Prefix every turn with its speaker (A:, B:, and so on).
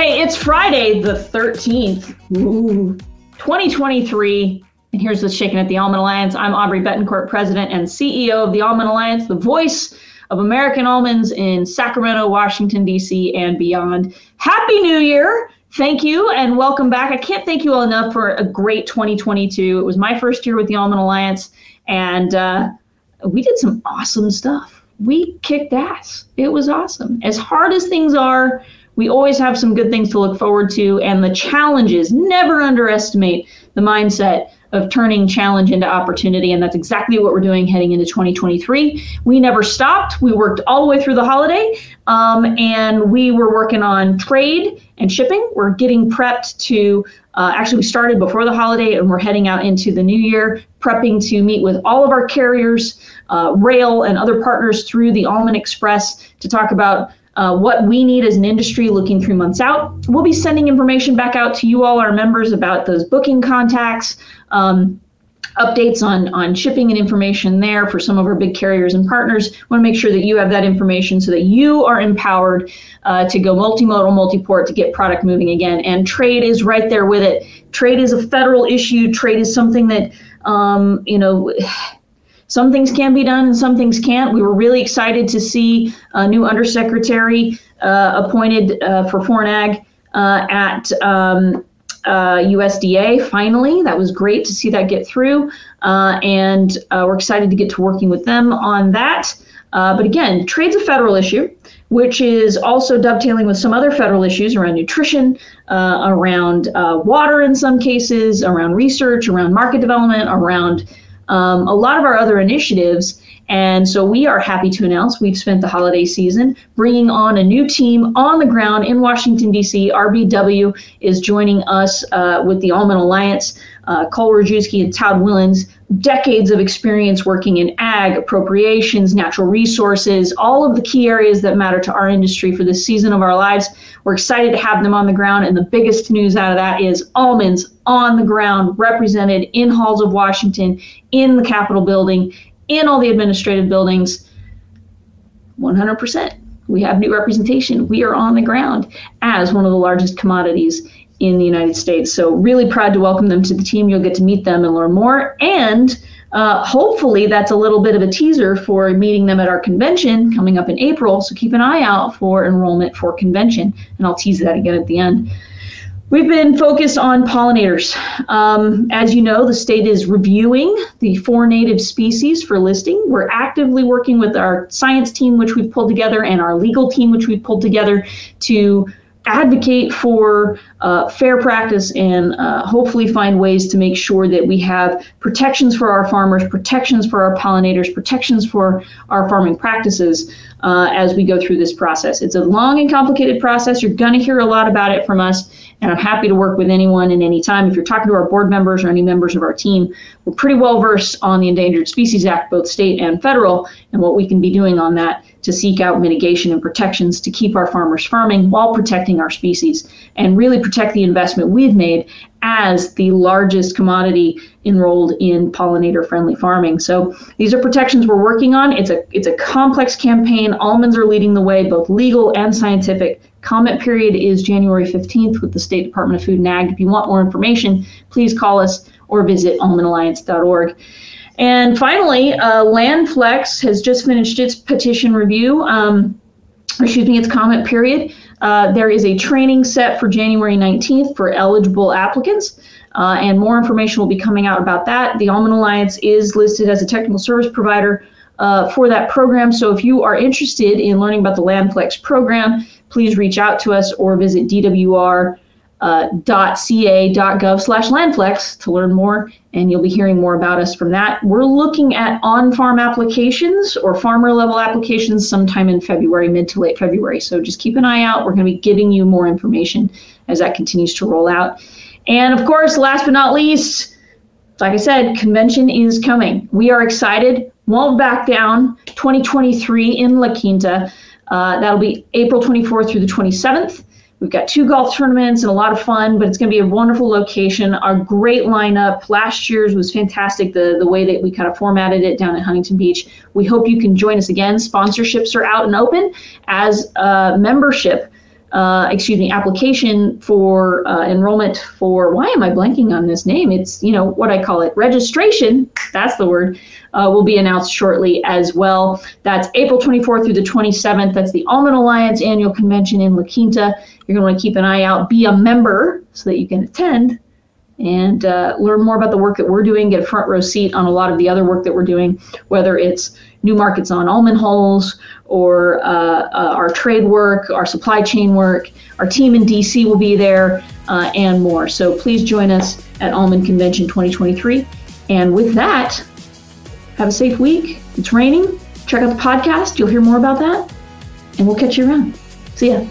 A: Hey, it's Friday the 13th, Ooh, 2023. And here's what's shaking at the Almond Alliance. I'm Aubrey Bettencourt, President and CEO of the Almond Alliance, the voice of American almonds in Sacramento, Washington, D.C., and beyond. Happy New Year! Thank you and welcome back. I can't thank you all enough for a great 2022. It was my first year with the Almond Alliance, and uh, we did some awesome stuff. We kicked ass. It was awesome. As hard as things are, we always have some good things to look forward to, and the challenges, never underestimate the mindset of turning challenge into opportunity. And that's exactly what we're doing heading into 2023. We never stopped. We worked all the way through the holiday, um, and we were working on trade and shipping. We're getting prepped to uh, actually, we started before the holiday and we're heading out into the new year, prepping to meet with all of our carriers, uh, rail, and other partners through the Almond Express to talk about uh, what we need as an industry looking three months out. We'll be sending information back out to you all, our members, about those booking contacts. Um, updates on on shipping and information there for some of our big carriers and partners. Want to make sure that you have that information so that you are empowered uh, to go multimodal, multiport to get product moving again. And trade is right there with it. Trade is a federal issue. Trade is something that um, you know some things can be done and some things can't. We were really excited to see a new undersecretary uh, appointed uh, for foreign ag uh, at um, USDA. Uh, finally, that was great to see that get through, uh, and uh, we're excited to get to working with them on that. but again, trade's a federal issue which is also dovetailing with some other federal issues around nutrition, uh, around uh, water in some cases, around research, around market development, around um, a lot of our other initiatives. And so we are happy to announce we've spent the holiday season bringing on a new team on the ground in Washington, D.C. RBW is joining us uh, with the Almond Alliance. Uh, Cole Rojewski and Todd Willens, decades of experience working in ag, appropriations, natural resources, all of the key areas that matter to our industry for this season of our lives. We're excited to have them on the ground. And the biggest news out of that is almonds on the ground, represented in halls of Washington, in the Capitol building, in all the administrative buildings. 100%. We have new representation. We are on the ground as one of the largest commodities in the United States. So, really proud to welcome them to the team. You'll get to meet them and learn more. And uh, hopefully, that's a little bit of a teaser for meeting them at our convention coming up in April. So, keep an eye out for enrollment for convention. And I'll tease that again at the end. We've been focused on pollinators. Um, as you know, the state is reviewing the four native species for listing. We're actively working with our science team, which we've pulled together, and our legal team, which we've pulled together to advocate for uh, fair practice and uh, hopefully find ways to make sure that we have protections for our farmers, protections for our pollinators, protections for our farming practices uh, as we go through this process. It's a long and complicated process. You're going to hear a lot about it from us, and I'm happy to work with anyone and any time. If you're talking to our board members or any members of our team, we're pretty well versed on the Endangered Species Act, both state and federal, and what we can be doing on that to seek out mitigation and protections to keep our farmers farming while protecting our species and really protect the investment we've made as the largest commodity enrolled in pollinator friendly farming. So these are protections we're working on. It's a it's a complex campaign. Almonds are leading the way, both legal and scientific. Comment period is January 15th with the State Department of Food and Ag. If you want more information, please call us or visit almondalliance.org. And finally, uh, Landflex has just finished its petition review, um, excuse me, its comment period. Uh, there is a training set for January 19th for eligible applicants, uh, and more information will be coming out about that. The Almond Alliance is listed as a technical service provider uh, for that program. So if you are interested in learning about the Landflex program, please reach out to us or visit DWR uh, .ca.gov slash landflex to learn more, and you'll be hearing more about us from that. We're looking at on-farm applications or farmer-level applications sometime in February, mid to late February. So just keep an eye out. We're going to be giving you more information as that continues to roll out. And of course, last but not least, like I said, convention is coming. We are excited. Won't back down. 2023 in La Quinta. Uh, that'll be April 24th through the 27th. We've got two golf tournaments and a lot of fun, but it's going to be a wonderful location. Our great lineup. Last year's was fantastic, the, the way that we kind of formatted it down at Huntington Beach. We hope you can join us again. Sponsorships are out and open as uh, membership. Uh, excuse me, application for uh, enrollment for, why am I blanking on this name? It's, you know, what I call it, registration, that's the word, uh, will be announced shortly as well. That's April 24th through the 27th. That's the Almond Alliance annual convention in La Quinta. You're going to want to keep an eye out, be a member so that you can attend and uh, learn more about the work that we're doing, get a front row seat on a lot of the other work that we're doing, whether it's new markets on almond hulls or uh, uh, our trade work, our supply chain work. Our team in DC will be there uh, and more. So please join us at Almond Convention 2023. And with that, have a safe week. It's raining. Check out the podcast. You'll hear more about that. And we'll catch you around. See ya.